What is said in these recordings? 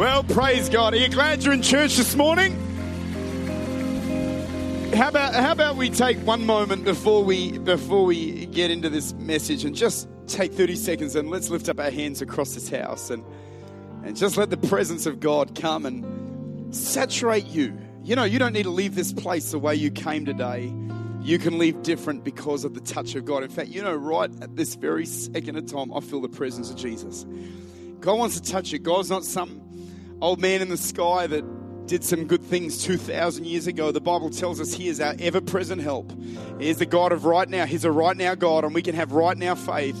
Well, praise God. Are you glad you're in church this morning? How about how about we take one moment before we before we get into this message and just take 30 seconds and let's lift up our hands across this house and and just let the presence of God come and saturate you. You know, you don't need to leave this place the way you came today. You can leave different because of the touch of God. In fact, you know, right at this very second of time, I feel the presence of Jesus. God wants to touch you. God's not some old man in the sky that did some good things 2,000 years ago. The Bible tells us He is our ever present help. He is the God of right now. He's a right now God, and we can have right now faith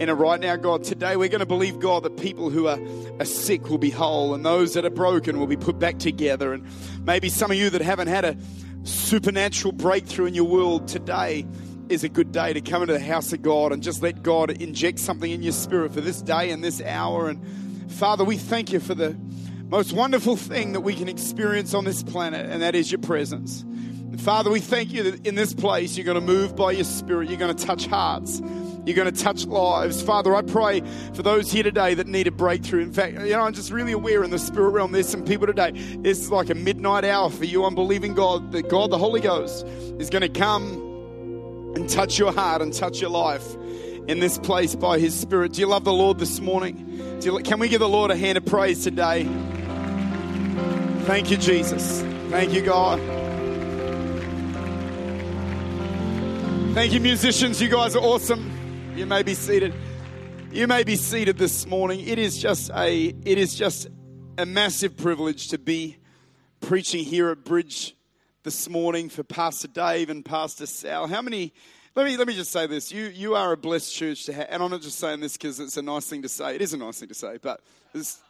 in a right now God. Today, we're going to believe God that people who are, are sick will be whole, and those that are broken will be put back together. And maybe some of you that haven't had a supernatural breakthrough in your world today is a good day to come into the house of God and just let God inject something in your spirit for this day and this hour. And Father, we thank you for the most wonderful thing that we can experience on this planet, and that is your presence. And Father, we thank you that in this place you're going to move by your spirit, you're going to touch hearts. You're going to touch lives. Father, I pray for those here today that need a breakthrough. In fact, you know, I'm just really aware in the spirit realm, there's some people today. This is like a midnight hour for you. I'm believing God that God, the Holy Ghost, is going to come and touch your heart and touch your life in this place by His Spirit. Do you love the Lord this morning? Can we give the Lord a hand of praise today? Thank you, Jesus. Thank you, God. Thank you, musicians. You guys are awesome. You may be seated. You may be seated this morning. It is just a it is just a massive privilege to be preaching here at Bridge this morning for Pastor Dave and Pastor Sal. How many let me let me just say this. You you are a blessed church to have, and I'm not just saying this because it's a nice thing to say. It is a nice thing to say, but this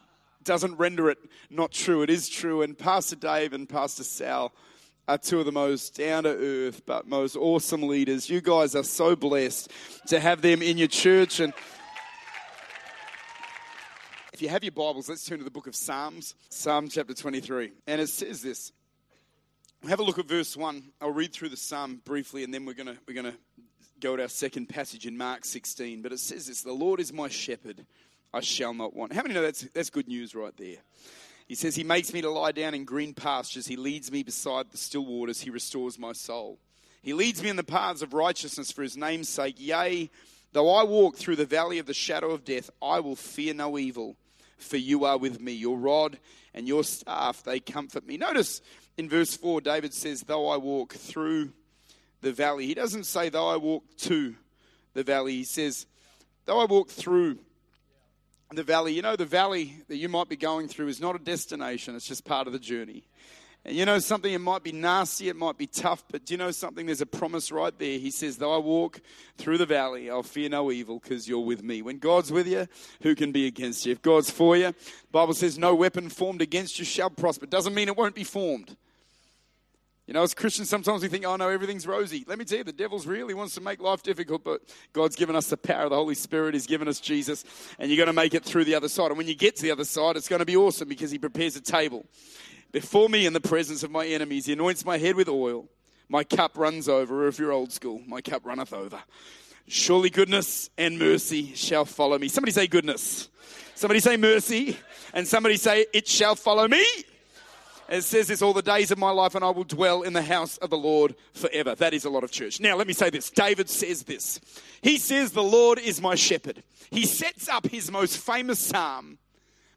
doesn't render it not true. It is true. And Pastor Dave and Pastor Sal are two of the most down to earth but most awesome leaders. You guys are so blessed to have them in your church. And if you have your Bibles, let's turn to the book of Psalms, Psalm chapter 23. And it says this. Have a look at verse 1. I'll read through the psalm briefly and then we're going to we're to go to our second passage in Mark 16. But it says this The Lord is my shepherd, I shall not want. How many know that's, that's good news right there? He says, He makes me to lie down in green pastures. He leads me beside the still waters. He restores my soul. He leads me in the paths of righteousness for His name's sake. Yea, though I walk through the valley of the shadow of death, I will fear no evil, for you are with me. Your rod and your staff, they comfort me. Notice in verse 4, David says, Though I walk through the valley. He doesn't say, Though I walk to the valley. He says, Though I walk through the valley, you know, the valley that you might be going through is not a destination, it's just part of the journey. And you know something, it might be nasty, it might be tough, but do you know something? There's a promise right there. He says, Though I walk through the valley, I'll fear no evil because you're with me. When God's with you, who can be against you? If God's for you, Bible says, No weapon formed against you shall prosper. Doesn't mean it won't be formed. You know, as Christians, sometimes we think, oh no, everything's rosy. Let me tell you, the devil's real. He wants to make life difficult, but God's given us the power of the Holy Spirit. He's given us Jesus, and you're going to make it through the other side. And when you get to the other side, it's going to be awesome because He prepares a table before me in the presence of my enemies. He anoints my head with oil. My cup runs over, or if you're old school, my cup runneth over. Surely goodness and mercy shall follow me. Somebody say goodness. Somebody say mercy. And somebody say, it shall follow me. It says this all the days of my life, and I will dwell in the house of the Lord forever. That is a lot of church. Now, let me say this David says this. He says, The Lord is my shepherd. He sets up his most famous psalm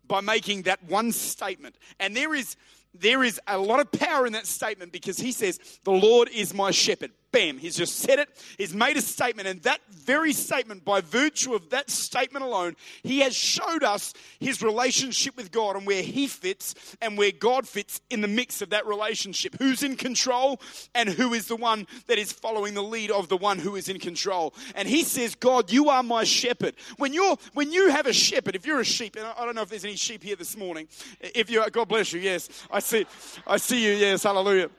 by making that one statement. And there is. There is a lot of power in that statement because he says, The Lord is my shepherd. Bam, he's just said it. He's made a statement. And that very statement, by virtue of that statement alone, he has showed us his relationship with God and where he fits and where God fits in the mix of that relationship. Who's in control and who is the one that is following the lead of the one who is in control. And he says, God, you are my shepherd. When you're when you have a shepherd, if you're a sheep, and I don't know if there's any sheep here this morning. If you God bless you, yes. I see I see you, yes, hallelujah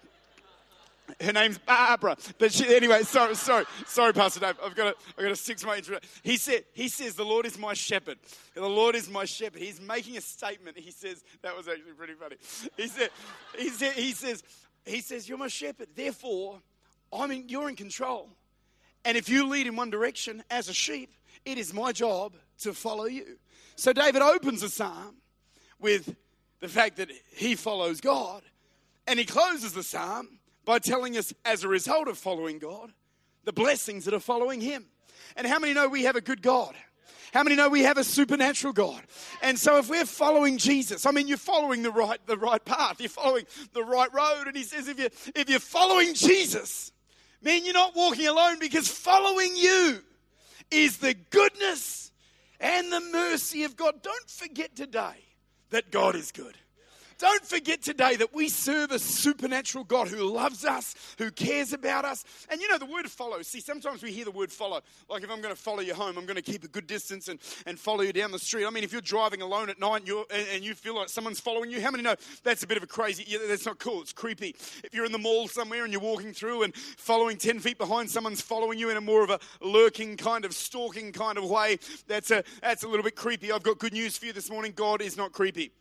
her name's Barbara. But she, anyway, sorry, sorry, sorry, Pastor Dave. I've got to, I've got to stick to my intro. He said, he says, the Lord is my shepherd. The Lord is my shepherd. He's making a statement. He says, that was actually pretty funny. He said, he said, he says, he says, you're my shepherd. Therefore, I'm in, you're in control. And if you lead in one direction as a sheep, it is my job to follow you. So David opens the psalm with the fact that he follows God. And he closes the psalm by telling us, as a result of following God, the blessings that are following him. And how many know we have a good God? How many know we have a supernatural God? And so if we're following Jesus, I mean you're following the right the right path. You're following the right road and he says if you if you're following Jesus, man you're not walking alone because following you is the goodness and the mercy of God. Don't forget today that God is good. Don't forget today that we serve a supernatural God who loves us, who cares about us. And you know, the word follow. See, sometimes we hear the word follow. Like if I'm going to follow you home, I'm going to keep a good distance and, and follow you down the street. I mean, if you're driving alone at night and, and, and you feel like someone's following you, how many know that's a bit of a crazy, yeah, that's not cool. It's creepy. If you're in the mall somewhere and you're walking through and following 10 feet behind, someone's following you in a more of a lurking kind of stalking kind of way, that's a, that's a little bit creepy. I've got good news for you this morning. God is not creepy.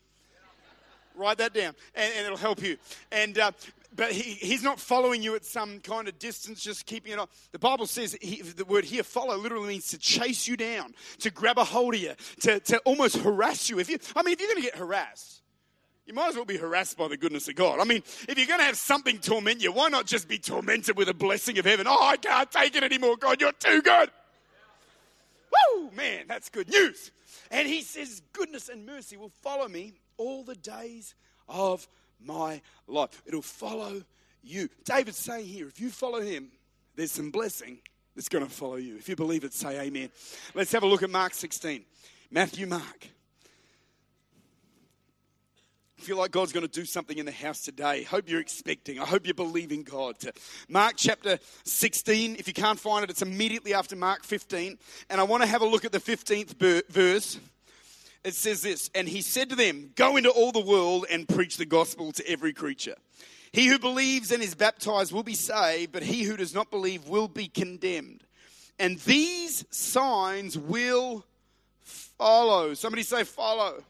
Write that down, and, and it'll help you. And uh, but he, he's not following you at some kind of distance, just keeping it on. The Bible says he, the word here, follow, literally means to chase you down, to grab a hold of you, to, to almost harass you. If you, I mean, if you're going to get harassed, you might as well be harassed by the goodness of God. I mean, if you're going to have something torment you, why not just be tormented with a blessing of heaven? Oh, I can't take it anymore, God, you're too good. Woo, man, that's good news. And he says, goodness and mercy will follow me all the days of my life. It'll follow you. David's saying here, if you follow him, there's some blessing that's going to follow you. If you believe it, say amen. Let's have a look at Mark 16. Matthew, Mark. I feel like God's going to do something in the house today. Hope you're expecting. I hope you're believing God. Mark chapter 16. If you can't find it, it's immediately after Mark 15. And I want to have a look at the 15th verse it says this And he said to them, Go into all the world and preach the gospel to every creature. He who believes and is baptized will be saved, but he who does not believe will be condemned. And these signs will follow. Somebody say, follow.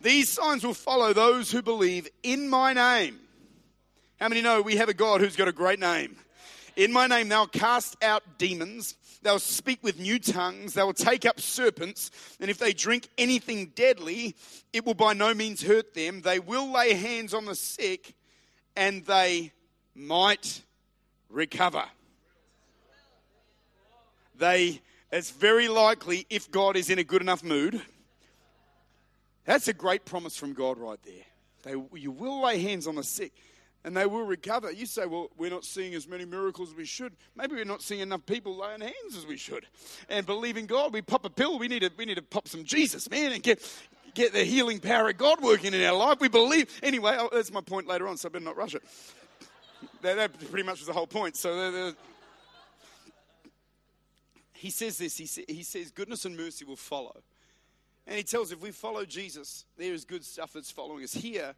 These signs will follow those who believe in my name. How many know we have a God who's got a great name? In my name, they'll cast out demons. They'll speak with new tongues. They will take up serpents. And if they drink anything deadly, it will by no means hurt them. They will lay hands on the sick and they might recover. They, it's very likely if God is in a good enough mood. That's a great promise from God right there. They, you will lay hands on the sick and they will recover. You say, well, we're not seeing as many miracles as we should. Maybe we're not seeing enough people laying hands as we should. And believing God, we pop a pill. We need to, we need to pop some Jesus, man, and get, get the healing power of God working in our life. We believe. Anyway, oh, that's my point later on, so I better not rush it. that, that, pretty much was the whole point. So they're, they're, he says this. He, sa- he says, goodness and mercy will follow. And he tells if we follow Jesus, there is good stuff that's following us. Here,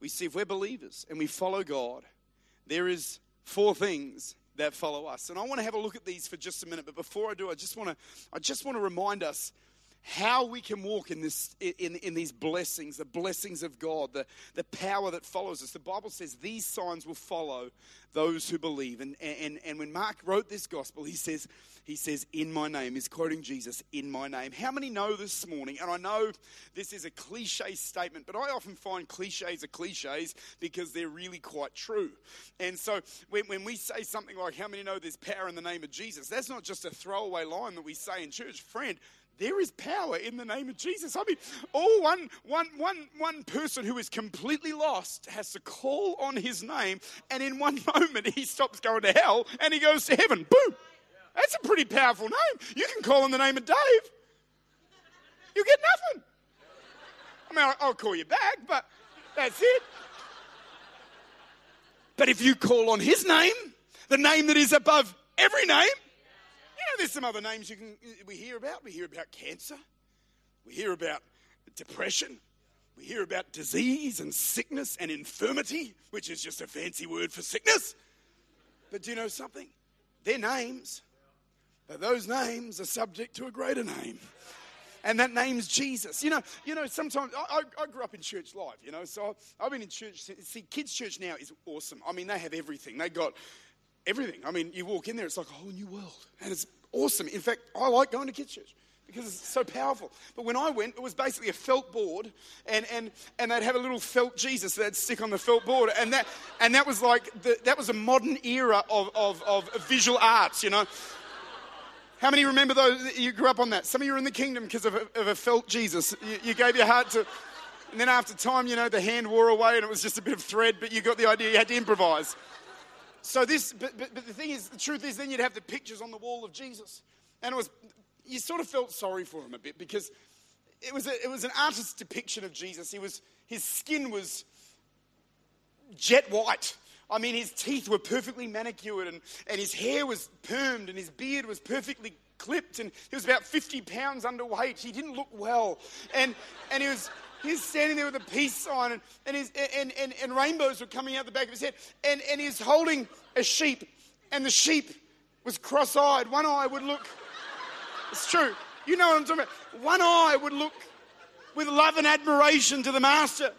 we see if we're believers and we follow God, there is four things that follow us. And I want to have a look at these for just a minute, but before I do, I just want to I just want to remind us how we can walk in this in, in these blessings the blessings of god the, the power that follows us. The bible says these signs will follow those who believe. And, and and when mark wrote this gospel he says he says in my name he's quoting jesus in my name. How many know this morning and i know this is a cliche statement but i often find cliches are cliches because they're really quite true. And so when, when we say something like how many know there's power in the name of jesus? That's not just a throwaway line that we say in church. Friend there is power in the name of Jesus. I mean, all one, one, one, one person who is completely lost has to call on his name, and in one moment he stops going to hell and he goes to heaven. Boom! That's a pretty powerful name. You can call on the name of Dave, you get nothing. I mean, I'll call you back, but that's it. But if you call on his name, the name that is above every name, know, there's some other names you can uh, we hear about. We hear about cancer. We hear about depression. We hear about disease and sickness and infirmity, which is just a fancy word for sickness. But do you know something? They're names, but those names are subject to a greater name. And that name's Jesus. You know, you know. Sometimes I, I grew up in church life. You know, so I've been in church. See, kids' church now is awesome. I mean, they have everything. They got everything. I mean, you walk in there, it's like a whole new world, and it's awesome. In fact, I like going to kids' church because it's so powerful. But when I went, it was basically a felt board, and, and, and they'd have a little felt Jesus that'd stick on the felt board. And that, and that was like, the, that was a modern era of, of, of visual arts, you know. How many remember those? You grew up on that. Some of you are in the kingdom because of, of a, felt Jesus. You, you gave your heart to, and then after time, you know, the hand wore away and it was just a bit of thread, but you got the idea you had to improvise. So this, but, but, but the thing is, the truth is, then you'd have the pictures on the wall of Jesus. And it was you sort of felt sorry for him a bit because it was, a, it was an artist's depiction of Jesus. He was, his skin was jet white. I mean, his teeth were perfectly manicured and, and his hair was permed and his beard was perfectly clipped and he was about 50 pounds underweight. He didn't look well. And, and he, was, he was standing there with a peace sign and, and, and, and, and rainbows were coming out the back of his head. And, and he's holding a sheep and the sheep was cross eyed. One eye would look it's true. You know what I'm talking about. One eye would look with love and admiration to the master,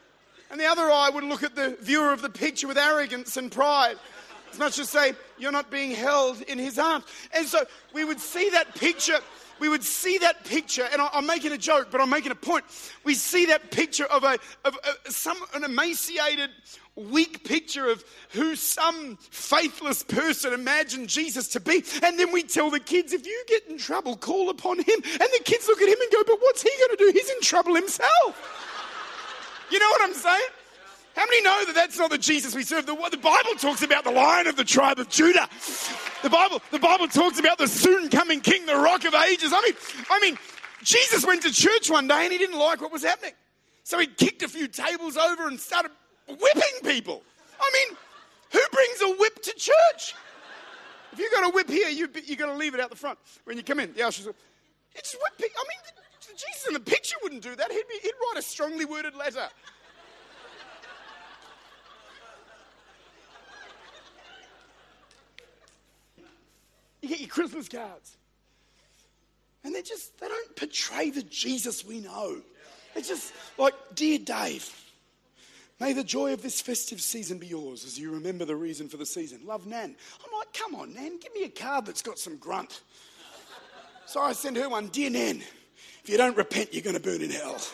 and the other eye would look at the viewer of the picture with arrogance and pride. As much as say, You're not being held in his arms. And so we would see that picture we would see that picture, and I'm making a joke, but I'm making a point. We see that picture of a, of a, some an emaciated, weak picture of who some faithless person imagined Jesus to be, and then we tell the kids, if you get in trouble, call upon him. And the kids look at him and go, but what's he going to do? He's in trouble himself. You know what I'm saying? How many know that that's not the Jesus we serve? The, the Bible talks about the lion of the tribe of Judah. The Bible, the Bible talks about the soon coming king, the rock of ages. I mean, I mean, Jesus went to church one day and he didn't like what was happening. So he kicked a few tables over and started whipping people. I mean, who brings a whip to church? If you've got a whip here, you you got to leave it out the front when you come in. The ushers, it's whip. I mean, Jesus in the picture wouldn't do that. He'd, be, he'd write a strongly worded letter. You get your Christmas cards. And they just, they don't portray the Jesus we know. It's just like, Dear Dave, may the joy of this festive season be yours as you remember the reason for the season. Love Nan. I'm like, come on, Nan, give me a card that's got some grunt. So I send her one, Dear Nan, if you don't repent, you're going to burn in hell.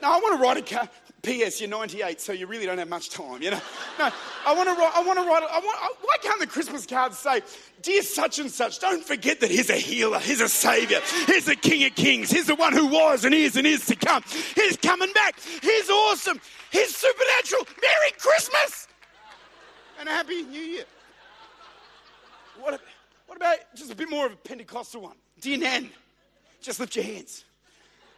Now, I want to write a card. P.S. You're 98, so you really don't have much time, you know. No, I want to write. I want to write. I want, why can't the Christmas cards say, "Dear such and such, don't forget that He's a healer, He's a Savior, He's the King of Kings, He's the one who was and is and is to come. He's coming back. He's awesome. He's supernatural. Merry Christmas and a Happy New Year." What? What about just a bit more of a Pentecostal one? Dear Nan, just lift your hands.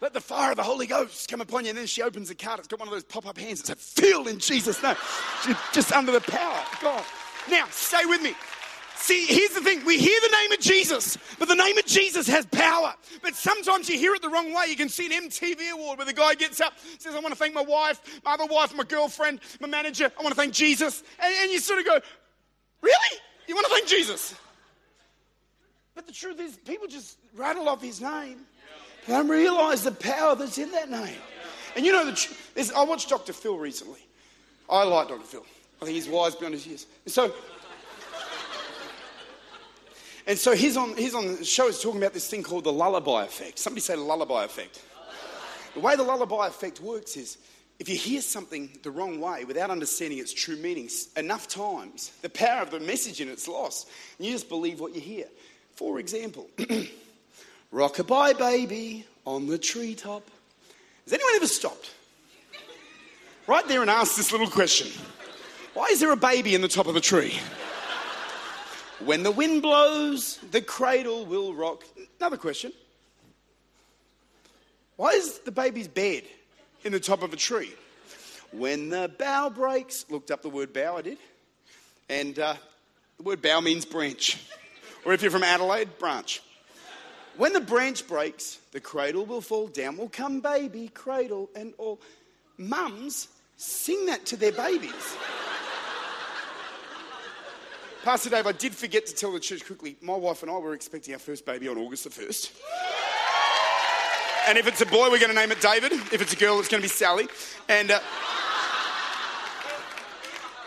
Let the fire of the Holy Ghost come upon you. And then she opens the card. It's got one of those pop up hands. It's a filled in Jesus' name. Just under the power of God. Now, stay with me. See, here's the thing. We hear the name of Jesus, but the name of Jesus has power. But sometimes you hear it the wrong way. You can see an MTV award where the guy gets up, says, I want to thank my wife, my other wife, my girlfriend, my manager. I want to thank Jesus. And, and you sort of go, Really? You want to thank Jesus? But the truth is, people just rattle off his name they don't realize the power that's in that name. And you know, the, I watched Dr. Phil recently. I like Dr. Phil. I think he's wise beyond his years. And so, and so he's on, he's on the show, he's talking about this thing called the lullaby effect. Somebody say the lullaby effect. The way the lullaby effect works is if you hear something the wrong way without understanding its true meaning enough times, the power of the message in it's lost. And you just believe what you hear. For example, Rockabye baby on the treetop. Has anyone ever stopped? Right there and asked this little question Why is there a baby in the top of a tree? When the wind blows, the cradle will rock. Another question. Why is the baby's bed in the top of a tree? When the bough breaks, looked up the word bough, I did. And uh, the word bough means branch. Or if you're from Adelaide, branch. When the branch breaks, the cradle will fall down. Will come baby, cradle, and all. Mums sing that to their babies. Pastor Dave, I did forget to tell the church quickly. My wife and I were expecting our first baby on August the 1st. And if it's a boy, we're going to name it David. If it's a girl, it's going to be Sally. And uh,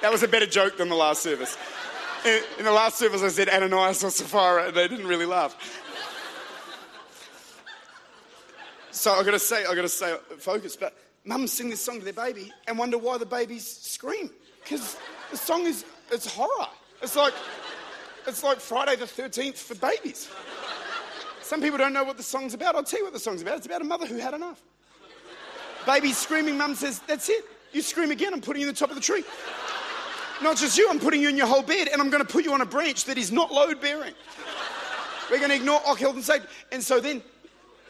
that was a better joke than the last service. in, in the last service, I said Ananias or Sapphira, and they didn't really laugh. So I've gotta say, I've gotta say, focus. But mums sing this song to their baby and wonder why the babies scream because the song is it's horror. It's like it's like Friday the Thirteenth for babies. Some people don't know what the song's about. I'll tell you what the song's about. It's about a mother who had enough. Baby screaming, mum says, "That's it. You scream again. I'm putting you in the top of the tree." Not just you, I'm putting you in your whole bed and I'm going to put you on a branch that is not load bearing. We're going to ignore Ock, Health and Safety. And so then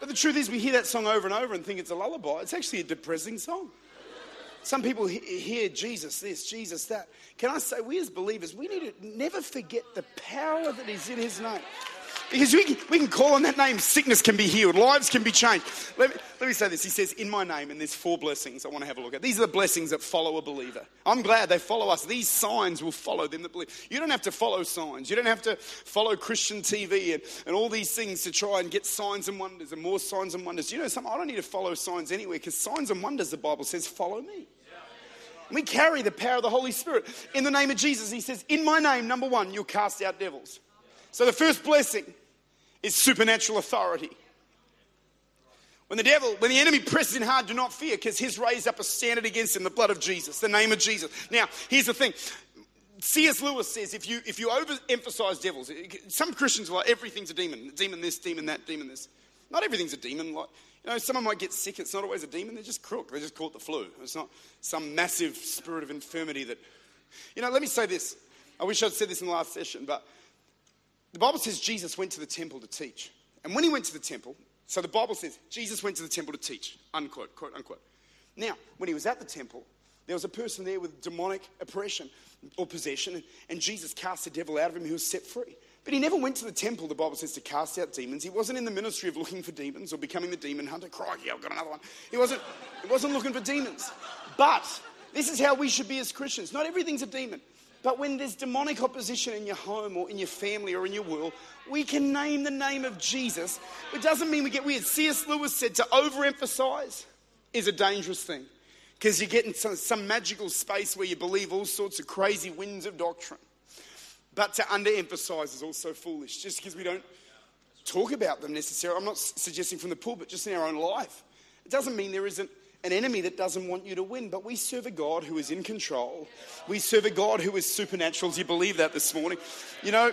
but the truth is, we hear that song over and over and think it's a lullaby. It's actually a depressing song. Some people hear Jesus this, Jesus that. Can I say, we as believers, we need to never forget the power that is in his name. Because we can, we can call on that name, sickness can be healed, lives can be changed. Let me, let me say this. He says, In my name, and there's four blessings I want to have a look at. These are the blessings that follow a believer. I'm glad they follow us. These signs will follow them that believe. You don't have to follow signs. You don't have to follow Christian TV and, and all these things to try and get signs and wonders and more signs and wonders. You know something? I don't need to follow signs anywhere because signs and wonders, the Bible says, follow me. We carry the power of the Holy Spirit. In the name of Jesus, he says, In my name, number one, you'll cast out devils. So the first blessing is supernatural authority. When the devil, when the enemy presses in hard, do not fear, because he's raised up a standard against him, the blood of Jesus, the name of Jesus. Now, here's the thing. C.S. Lewis says if you if you overemphasize devils, some Christians are like everything's a demon, demon this, demon that, demon this. Not everything's a demon. Like you know, someone might get sick. It's not always a demon. They're just crook. They just caught the flu. It's not some massive spirit of infirmity that. You know, let me say this. I wish I'd said this in the last session, but the Bible says Jesus went to the temple to teach. And when he went to the temple, so the Bible says Jesus went to the temple to teach, unquote, quote unquote. Now, when he was at the temple, there was a person there with demonic oppression or possession, and Jesus cast the devil out of him. He was set free. But he never went to the temple, the Bible says, to cast out demons. He wasn't in the ministry of looking for demons or becoming the demon hunter. Crikey, I've got another one. He wasn't, he wasn't looking for demons. But this is how we should be as Christians. Not everything's a demon. But when there's demonic opposition in your home or in your family or in your world, we can name the name of Jesus. It doesn't mean we get weird. C.S. Lewis said to overemphasize is a dangerous thing because you get in some, some magical space where you believe all sorts of crazy winds of doctrine. But to underemphasize is also foolish just because we don't talk about them necessarily. I'm not suggesting from the pulpit, just in our own life. It doesn't mean there isn't an enemy that doesn't want you to win, but we serve a God who is in control. We serve a God who is supernatural. Do you believe that this morning? You know,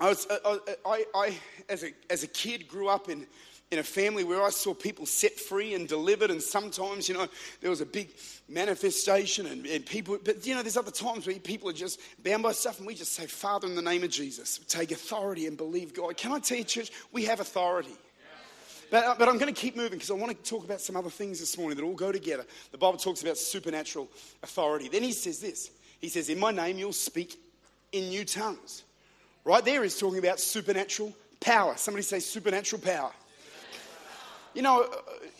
I, was, I, I, I as, a, as a kid, grew up in, in a family where I saw people set free and delivered, and sometimes, you know, there was a big manifestation, and, and people, but you know, there's other times where people are just bound by stuff, and we just say, Father, in the name of Jesus, take authority and believe God. Can I tell you, church, we have authority. But, uh, but I'm going to keep moving because I want to talk about some other things this morning that all go together. The Bible talks about supernatural authority. Then he says this He says, In my name you'll speak in new tongues. Right there he's talking about supernatural power. Somebody say supernatural power. You know, uh,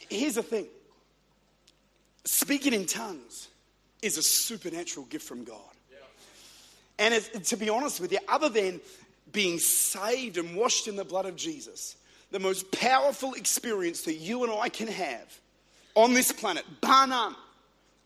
here's the thing speaking in tongues is a supernatural gift from God. And to be honest with you, other than being saved and washed in the blood of Jesus, the most powerful experience that you and I can have on this planet, bar none,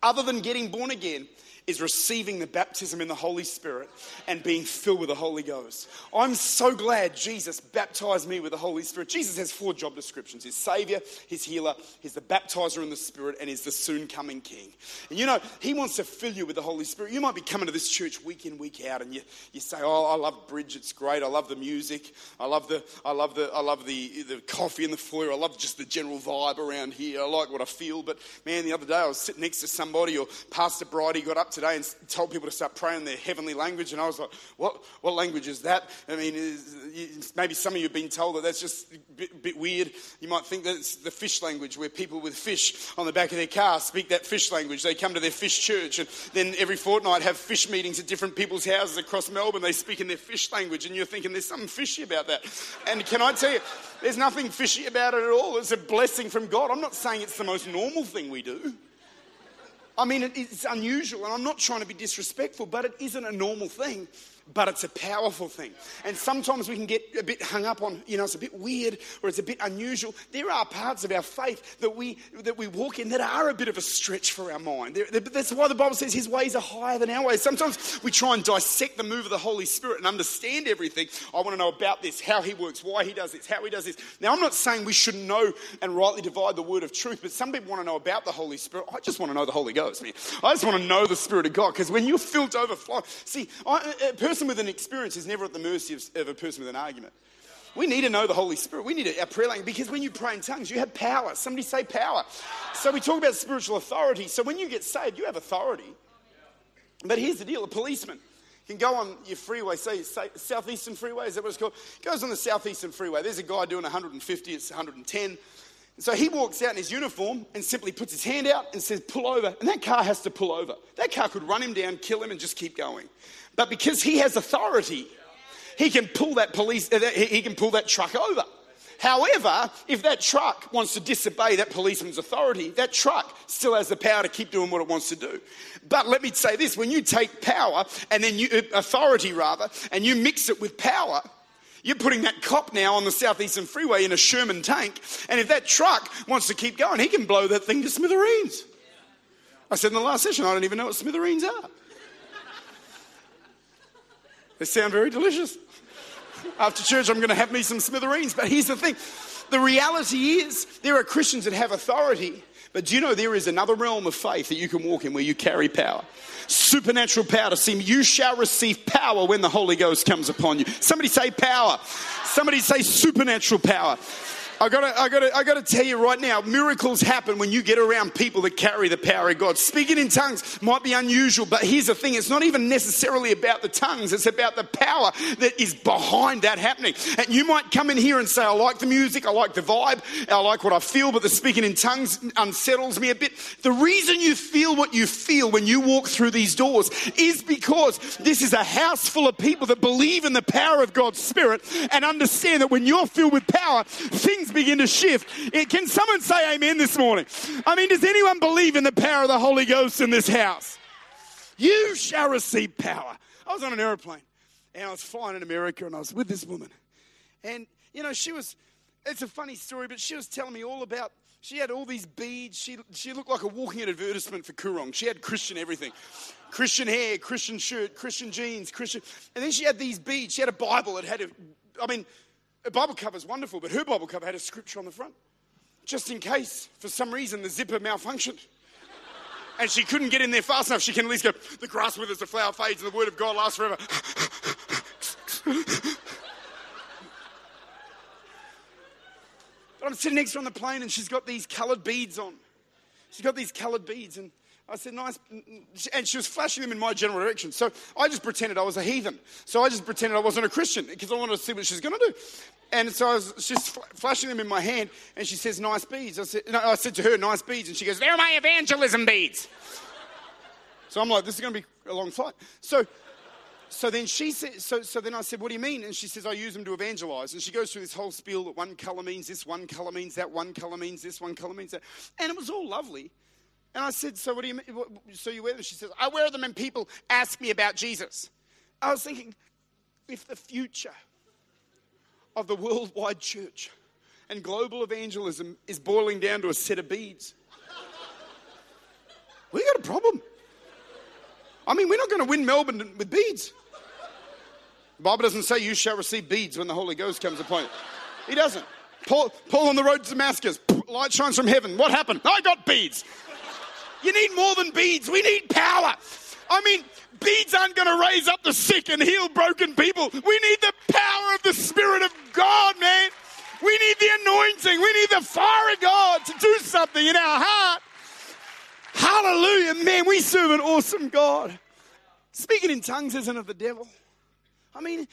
other than getting born again, is receiving the baptism in the Holy Spirit and being filled with the Holy Ghost. I'm so glad Jesus baptized me with the Holy Spirit. Jesus has four job descriptions His Savior, His Healer, He's the baptizer in the Spirit, and He's the soon coming King. And you know, He wants to fill you with the Holy Spirit. You might be coming to this church week in, week out, and you, you say, Oh, I love Bridge, it's great. I love the music. I love the, I love the, I love the, the coffee in the foyer. I love just the general vibe around here. I like what I feel. But man, the other day I was sitting next to somebody, or Pastor Bridie got up today and told people to start praying their heavenly language. And I was like, what, what language is that? I mean, is, maybe some of you have been told that that's just a bit, bit weird. You might think that it's the fish language, where people with fish on the back of their car speak that fish language. They come to their fish church and then every fortnight have fish meetings at different people's houses across Melbourne. They speak in their fish language. And you're thinking there's something fishy about that. And can I tell you, there's nothing fishy about it at all. It's a blessing from God. I'm not saying it's the most normal thing we do. I mean, it's unusual, and I'm not trying to be disrespectful, but it isn't a normal thing. But it's a powerful thing. And sometimes we can get a bit hung up on, you know, it's a bit weird or it's a bit unusual. There are parts of our faith that we that we walk in that are a bit of a stretch for our mind. That's why the Bible says His ways are higher than our ways. Sometimes we try and dissect the move of the Holy Spirit and understand everything. I want to know about this, how He works, why He does this, how He does this. Now, I'm not saying we shouldn't know and rightly divide the word of truth, but some people want to know about the Holy Spirit. I just want to know the Holy Ghost, man. I just want to know the Spirit of God because when you're filled to overflow, see, I, person with an experience is never at the mercy of, of a person with an argument. We need to know the Holy Spirit. We need our prayer language because when you pray in tongues, you have power. Somebody say power. So we talk about spiritual authority. So when you get saved, you have authority. But here's the deal: a policeman can go on your freeway, say, say southeastern freeway. Is that what it's called? Goes on the southeastern freeway. There's a guy doing 150. It's 110. So he walks out in his uniform and simply puts his hand out and says, Pull over. And that car has to pull over. That car could run him down, kill him, and just keep going. But because he has authority, he can pull that police, uh, he can pull that truck over. However, if that truck wants to disobey that policeman's authority, that truck still has the power to keep doing what it wants to do. But let me say this when you take power and then you, uh, authority rather, and you mix it with power, you're putting that cop now on the southeastern freeway in a Sherman tank, and if that truck wants to keep going, he can blow that thing to smithereens. I said in the last session, I don't even know what smithereens are. They sound very delicious. After church, I'm going to have me some smithereens. But here's the thing the reality is, there are Christians that have authority, but do you know there is another realm of faith that you can walk in where you carry power? Supernatural power to see you shall receive power when the Holy Ghost comes upon you. Somebody say power. Somebody say supernatural power. I gotta, I gotta, I gotta tell you right now, miracles happen when you get around people that carry the power of God. Speaking in tongues might be unusual, but here's the thing: it's not even necessarily about the tongues; it's about the power that is behind that happening. And you might come in here and say, "I like the music, I like the vibe, I like what I feel," but the speaking in tongues unsettles me a bit. The reason you feel what you feel when you walk through these doors is because this is a house full of people that believe in the power of God's Spirit and understand that when you're filled with power, things begin to shift. It, Can someone say amen this morning? I mean, does anyone believe in the power of the Holy Ghost in this house? You shall receive power. I was on an aeroplane and I was flying in America and I was with this woman. And, you know, she was, it's a funny story, but she was telling me all about, she had all these beads. She, she looked like a walking advertisement for Koorong. She had Christian everything. Christian hair, Christian shirt, Christian jeans, Christian. And then she had these beads. She had a Bible that had a, I mean, a Bible cover is wonderful, but her Bible cover had a scripture on the front. Just in case, for some reason, the zipper malfunctioned. And she couldn't get in there fast enough. She can at least go, the grass withers, the flower fades, and the word of God lasts forever. but I'm sitting next to her on the plane, and she's got these coloured beads on. She's got these coloured beads, and I said, nice. And she was flashing them in my general direction. So I just pretended I was a heathen. So I just pretended I wasn't a Christian because I wanted to see what she's going to do. And so I was just flashing them in my hand. And she says, nice beads. I said, no, I said to her, nice beads. And she goes, they're my evangelism beads. so I'm like, this is going to be a long flight. So, so then she said, so, so then I said, what do you mean? And she says, I use them to evangelize. And she goes through this whole spiel that one color means this, one color means that, one color means this, one color means that. And it was all lovely. And I said, So what do you? So you wear them? She says, I wear them and people ask me about Jesus. I was thinking, if the future of the worldwide church and global evangelism is boiling down to a set of beads, we got a problem. I mean, we're not going to win Melbourne with beads. The Bible doesn't say you shall receive beads when the Holy Ghost comes upon you. He doesn't. Paul, Paul on the road to Damascus, light shines from heaven. What happened? I got beads. You need more than beads. We need power. I mean, beads aren't going to raise up the sick and heal broken people. We need the power of the Spirit of God, man. We need the anointing. We need the fire of God to do something in our heart. Hallelujah, man. We serve an awesome God. Speaking in tongues isn't of the devil. I mean,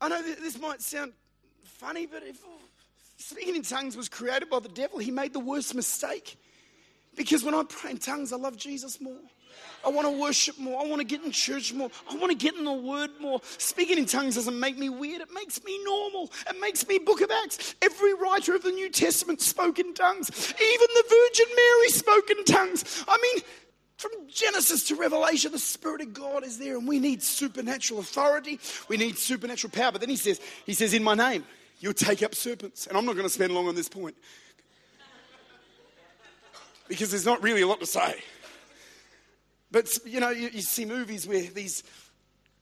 I know this might sound funny, but if oh, speaking in tongues was created by the devil, he made the worst mistake. Because when I pray in tongues, I love Jesus more. I want to worship more. I want to get in church more. I want to get in the word more. Speaking in tongues doesn't make me weird. It makes me normal. It makes me book of Acts. Every writer of the New Testament spoke in tongues. Even the Virgin Mary spoke in tongues. I mean, From Genesis to Revelation, the Spirit of God is there, and we need supernatural authority. We need supernatural power. But then he says, he says, in my name, you'll take up serpents. And I'm not going to spend long on this point because there's not really a lot to say. But, you know, you, you see movies where these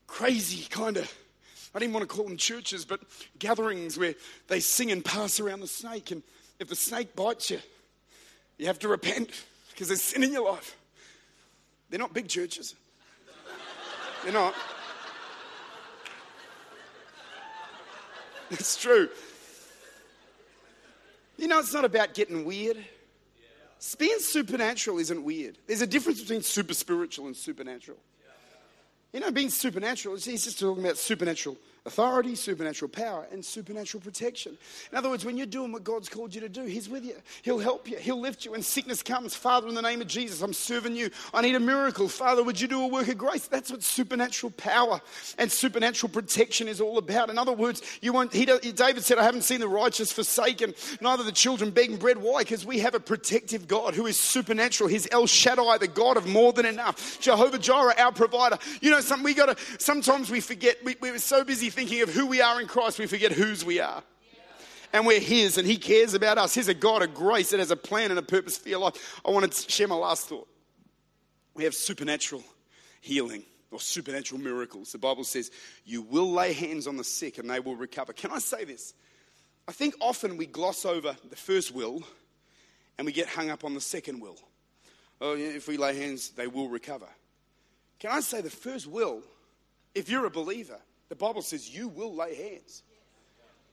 crazy kind of, I didn't want to call them churches, but gatherings where they sing and pass around the snake. And if the snake bites you, you have to repent because there's sin in your life. They're not big churches. They're not. It's true. You know, it's not about getting weird. Being supernatural isn't weird. There's a difference between super spiritual and supernatural. You know, being supernatural, he's just talking about supernatural authority, supernatural power, and supernatural protection. In other words, when you're doing what God's called you to do, He's with you. He'll help you. He'll lift you. When sickness comes, Father, in the name of Jesus, I'm serving you. I need a miracle. Father, would you do a work of grace? That's what supernatural power and supernatural protection is all about. In other words, you won't, he, David said, I haven't seen the righteous forsaken, neither the children begging bread. Why? Because we have a protective God who is supernatural. He's El Shaddai, the God of more than enough. Jehovah Jireh, our provider. You know, some, we gotta, sometimes we forget, we, we're so busy thinking of who we are in Christ, we forget whose we are. And we're His, and He cares about us. He's a God of grace that has a plan and a purpose for your life. I want to share my last thought. We have supernatural healing or supernatural miracles. The Bible says, You will lay hands on the sick and they will recover. Can I say this? I think often we gloss over the first will and we get hung up on the second will. Oh, if we lay hands, they will recover. Can I say the first will, if you're a believer, the Bible says you will lay hands.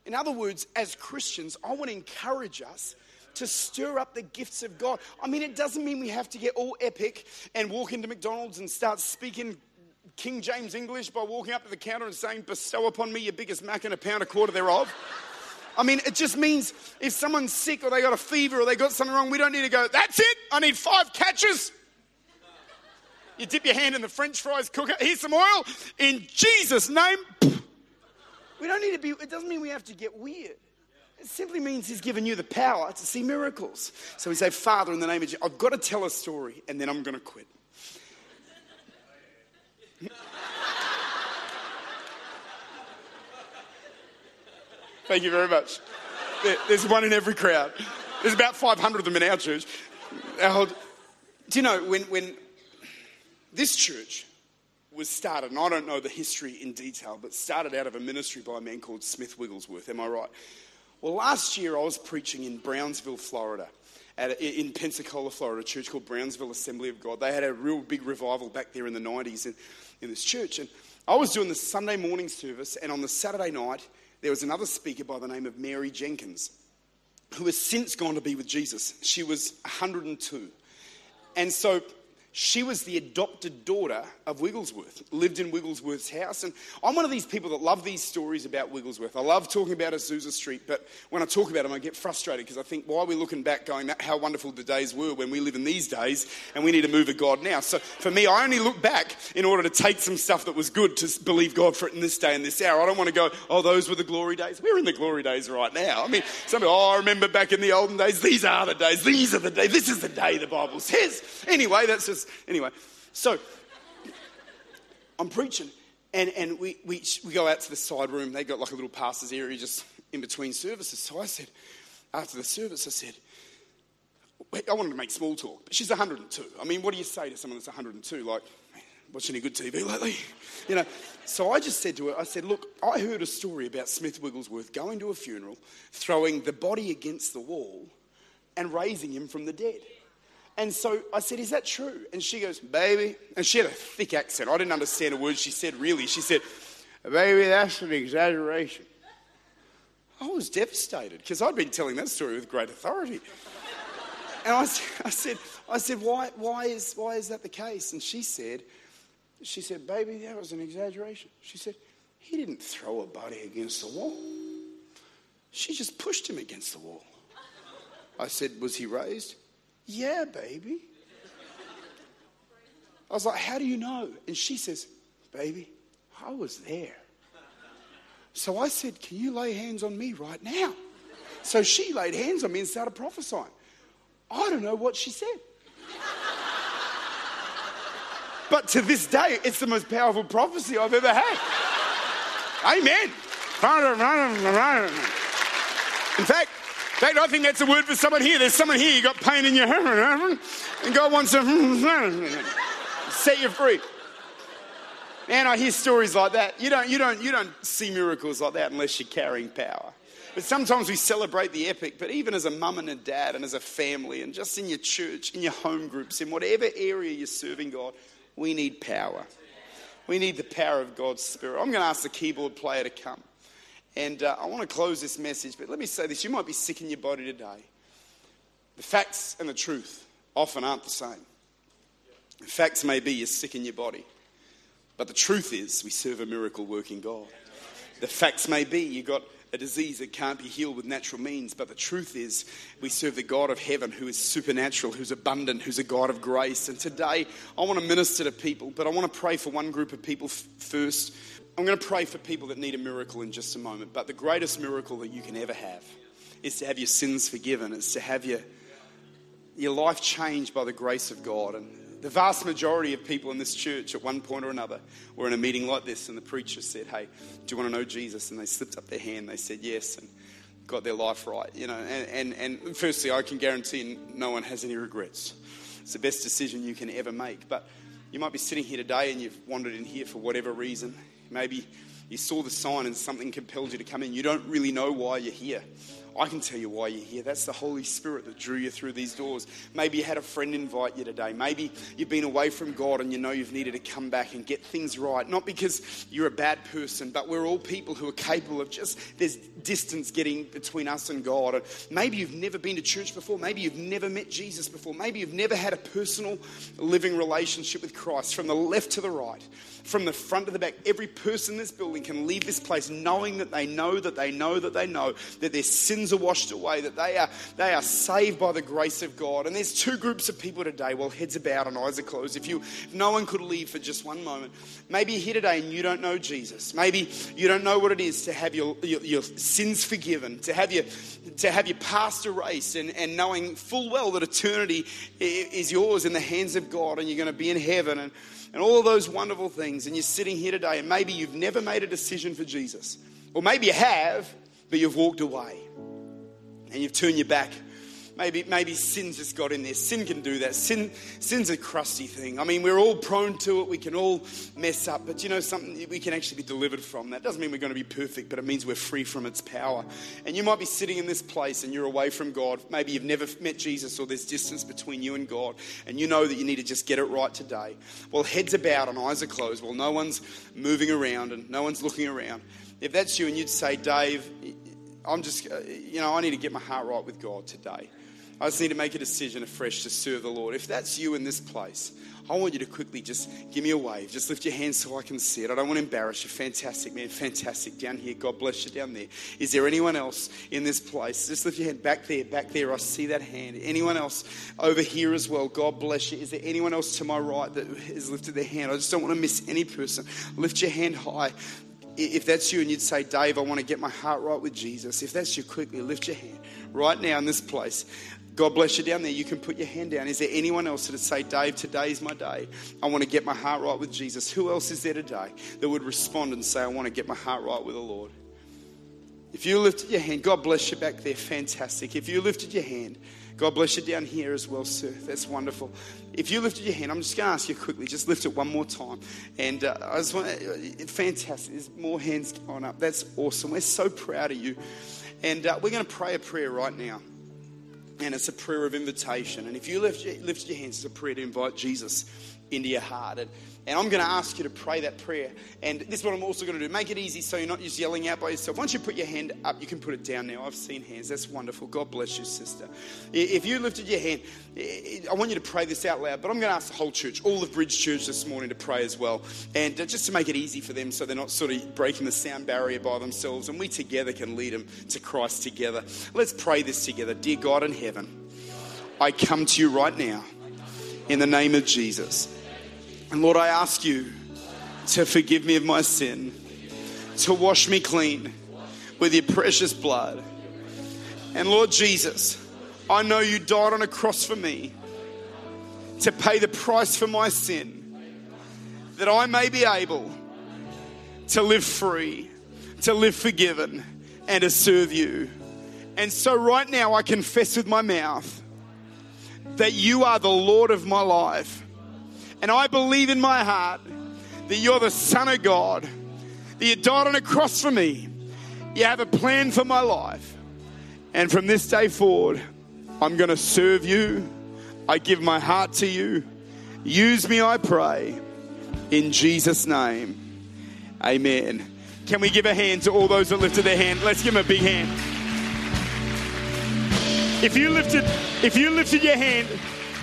In other words, as Christians, I want to encourage us to stir up the gifts of God. I mean, it doesn't mean we have to get all epic and walk into McDonald's and start speaking King James English by walking up to the counter and saying, Bestow upon me your biggest mac and a pound a quarter thereof. I mean, it just means if someone's sick or they got a fever or they got something wrong, we don't need to go, That's it, I need five catches. You dip your hand in the french fries cooker. Here's some oil. In Jesus' name. We don't need to be, it doesn't mean we have to get weird. It simply means He's given you the power to see miracles. So we say, Father, in the name of Jesus, I've got to tell a story and then I'm going to quit. Thank you very much. There's one in every crowd. There's about 500 of them in our church. Our, do you know, when, when this church was started, and I don't know the history in detail, but started out of a ministry by a man called Smith Wigglesworth. Am I right? Well, last year I was preaching in Brownsville, Florida, at, in Pensacola, Florida, a church called Brownsville Assembly of God. They had a real big revival back there in the 90s in, in this church. And I was doing the Sunday morning service, and on the Saturday night, there was another speaker by the name of Mary Jenkins, who has since gone to be with Jesus. She was 102. And so she was the adopted daughter of Wigglesworth, lived in Wigglesworth's house. And I'm one of these people that love these stories about Wigglesworth. I love talking about Azusa Street, but when I talk about them, I get frustrated because I think, why are we looking back going, how wonderful the days were when we live in these days and we need to move of God now? So for me, I only look back in order to take some stuff that was good to believe God for it in this day and this hour. I don't want to go, oh, those were the glory days. We're in the glory days right now. I mean, some people, oh, I remember back in the olden days, these are the days, these are the days, this is the day the Bible says. Anyway, that's just anyway, so I'm preaching, and, and we, we, we go out to the side room. They've got like a little pastors area just in between services. So I said, after the service, I said, I wanted to make small talk, but she's 102. I mean, what do you say to someone that's 102? Like, watch any good TV lately? You know, so I just said to her, I said, look, I heard a story about Smith Wigglesworth going to a funeral, throwing the body against the wall, and raising him from the dead. And so I said, Is that true? And she goes, Baby. And she had a thick accent. I didn't understand a word she said, really. She said, Baby, that's an exaggeration. I was devastated because I'd been telling that story with great authority. And I, I said, I said why, why, is, why is that the case? And she said, she said, baby, that was an exaggeration. She said, he didn't throw a body against the wall. She just pushed him against the wall. I said, was he raised? Yeah, baby. I was like, How do you know? And she says, Baby, I was there. So I said, Can you lay hands on me right now? So she laid hands on me and started prophesying. I don't know what she said. But to this day, it's the most powerful prophecy I've ever had. Amen. In fact, in fact, I think that's a word for someone here. There's someone here, you got pain in your head, and God wants to set you free. Man, I hear stories like that. You don't, you, don't, you don't see miracles like that unless you're carrying power. But sometimes we celebrate the epic, but even as a mum and a dad and as a family and just in your church, in your home groups, in whatever area you're serving God, we need power. We need the power of God's Spirit. I'm going to ask the keyboard player to come. And uh, I want to close this message, but let me say this. You might be sick in your body today. The facts and the truth often aren't the same. The facts may be you're sick in your body. But the truth is, we serve a miracle working God. The facts may be you've got a disease that can't be healed with natural means, but the truth is, we serve the God of heaven who is supernatural, who's abundant, who's a God of grace. And today, I want to minister to people, but I want to pray for one group of people f- first. I'm going to pray for people that need a miracle in just a moment. But the greatest miracle that you can ever have is to have your sins forgiven, it's to have your, your life changed by the grace of God. And the vast majority of people in this church at one point or another were in a meeting like this, and the preacher said, Hey, do you want to know Jesus? And they slipped up their hand. They said yes, and got their life right. You know, and, and, and firstly, I can guarantee no one has any regrets. It's the best decision you can ever make. But you might be sitting here today and you've wandered in here for whatever reason. Maybe you saw the sign and something compelled you to come in. You don't really know why you're here. I can tell you why you're here. That's the Holy Spirit that drew you through these doors. Maybe you had a friend invite you today. Maybe you've been away from God and you know you've needed to come back and get things right. Not because you're a bad person, but we're all people who are capable of just, there's distance getting between us and God. maybe you've never been to church before. Maybe you've never met Jesus before. Maybe you've never had a personal living relationship with Christ from the left to the right from the front to the back. Every person in this building can leave this place knowing that they know that they know that they know that their sins are washed away, that they are, they are saved by the grace of God. And there's two groups of people today, while heads are bowed and eyes are closed. If, you, if no one could leave for just one moment, maybe you're here today and you don't know Jesus. Maybe you don't know what it is to have your, your, your sins forgiven, to have your, to have your past erased, and, and knowing full well that eternity is yours in the hands of God and you're going to be in heaven. And and all those wonderful things. And you're sitting here today, and maybe you've never made a decision for Jesus. Or maybe you have, but you've walked away and you've turned your back Maybe, maybe sin's just got in there. Sin can do that. Sin, sin's a crusty thing. I mean, we're all prone to it. We can all mess up. But you know something? We can actually be delivered from that. Doesn't mean we're going to be perfect, but it means we're free from its power. And you might be sitting in this place and you're away from God. Maybe you've never met Jesus or there's distance between you and God. And you know that you need to just get it right today. Well, heads are bowed and eyes are closed. Well, no one's moving around and no one's looking around. If that's you and you'd say, Dave, I'm just, uh, you know, I need to get my heart right with God today. I just need to make a decision afresh to serve the Lord. If that's you in this place, I want you to quickly just give me a wave. Just lift your hands so I can see it. I don't want to embarrass you. Fantastic, man. Fantastic. Down here. God bless you down there. Is there anyone else in this place? Just lift your hand back there, back there. I see that hand. Anyone else over here as well? God bless you. Is there anyone else to my right that has lifted their hand? I just don't want to miss any person. Lift your hand high if that's you and you'd say, Dave, I want to get my heart right with Jesus, if that's you, quickly lift your hand right now in this place. God bless you down there. You can put your hand down. Is there anyone else that would say, Dave, today's my day? I want to get my heart right with Jesus. Who else is there today that would respond and say, I want to get my heart right with the Lord? If you lifted your hand, God bless you back there. Fantastic. If you lifted your hand, God bless you down here as well, sir. That's wonderful. If you lifted your hand, I'm just going to ask you quickly, just lift it one more time. And uh, I just want to, uh, fantastic. There's more hands going up. That's awesome. We're so proud of you. And uh, we're going to pray a prayer right now and it's a prayer of invitation. And if you lift your, lift your hands, it's a prayer to invite Jesus into your heart. And, and I'm going to ask you to pray that prayer. And this is what I'm also going to do. Make it easy so you're not just yelling out by yourself. Once you put your hand up, you can put it down now. I've seen hands. That's wonderful. God bless you, sister. If you lifted your hand, I want you to pray this out loud. But I'm going to ask the whole church, all of Bridge Church this morning, to pray as well. And just to make it easy for them so they're not sort of breaking the sound barrier by themselves. And we together can lead them to Christ together. Let's pray this together. Dear God in heaven, I come to you right now in the name of Jesus. And Lord, I ask you to forgive me of my sin, to wash me clean with your precious blood. And Lord Jesus, I know you died on a cross for me to pay the price for my sin. that I may be able to live free, to live forgiven, and to serve you. And so, right now, I confess with my mouth that you are the Lord of my life. And I believe in my heart that you're the Son of God, that you died on a cross for me. You have a plan for my life. And from this day forward, I'm going to serve you. I give my heart to you. Use me, I pray. In Jesus' name, amen. Can we give a hand to all those that lifted their hand? Let's give them a big hand. If you lifted, if you lifted your hand,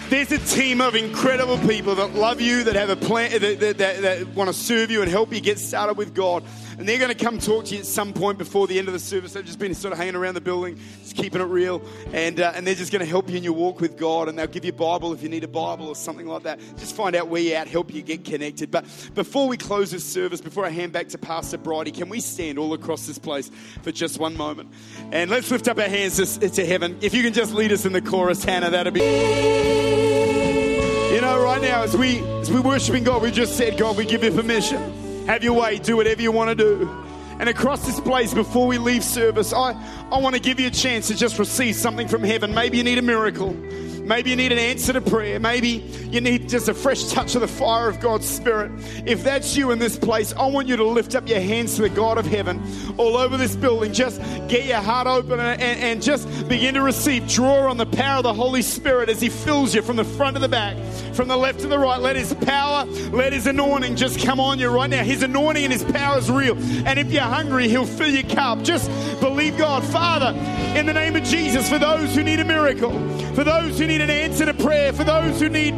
there's a team of incredible people that love you, that have a plan, that, that, that, that want to serve you and help you get started with God. And they're going to come talk to you at some point before the end of the service. They've just been sort of hanging around the building, just keeping it real. And, uh, and they're just going to help you in your walk with God. And they'll give you a Bible if you need a Bible or something like that. Just find out where you're at, help you get connected. But before we close this service, before I hand back to Pastor Bridie, can we stand all across this place for just one moment? And let's lift up our hands to, to heaven. If you can just lead us in the chorus, Hannah, that'd be. You know, right now, as we as we worshiping God, we just said, God, we give you permission. Have your way, do whatever you want to do. And across this place, before we leave service, I, I want to give you a chance to just receive something from heaven. Maybe you need a miracle. Maybe you need an answer to prayer. Maybe you need just a fresh touch of the fire of God's Spirit. If that's you in this place, I want you to lift up your hands to the God of heaven all over this building. Just get your heart open and, and, just begin to receive. Draw on the power of the Holy Spirit as He fills you from the front to the back, from the left to the right. Let His power, let His anointing just come on you right now. His anointing and His power is real. And if you're hungry, He'll fill your cup. Just believe God. Father, in the name of Jesus, for those who need a miracle, for those who need an answer to prayer, for those who need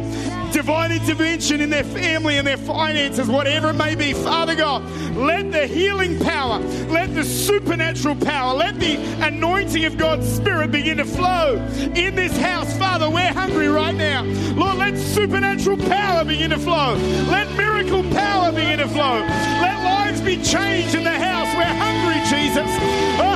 divine intervention in their family and their finances, whatever it may be. Father God, let the healing power, let the supernatural power, let the anointing of God's Spirit begin to flow in this house. Father, we're hungry right now. Lord, let supernatural power begin to flow. Let miracle power begin to flow. Let lives be changed in the house. We're hungry, Jesus. Oh.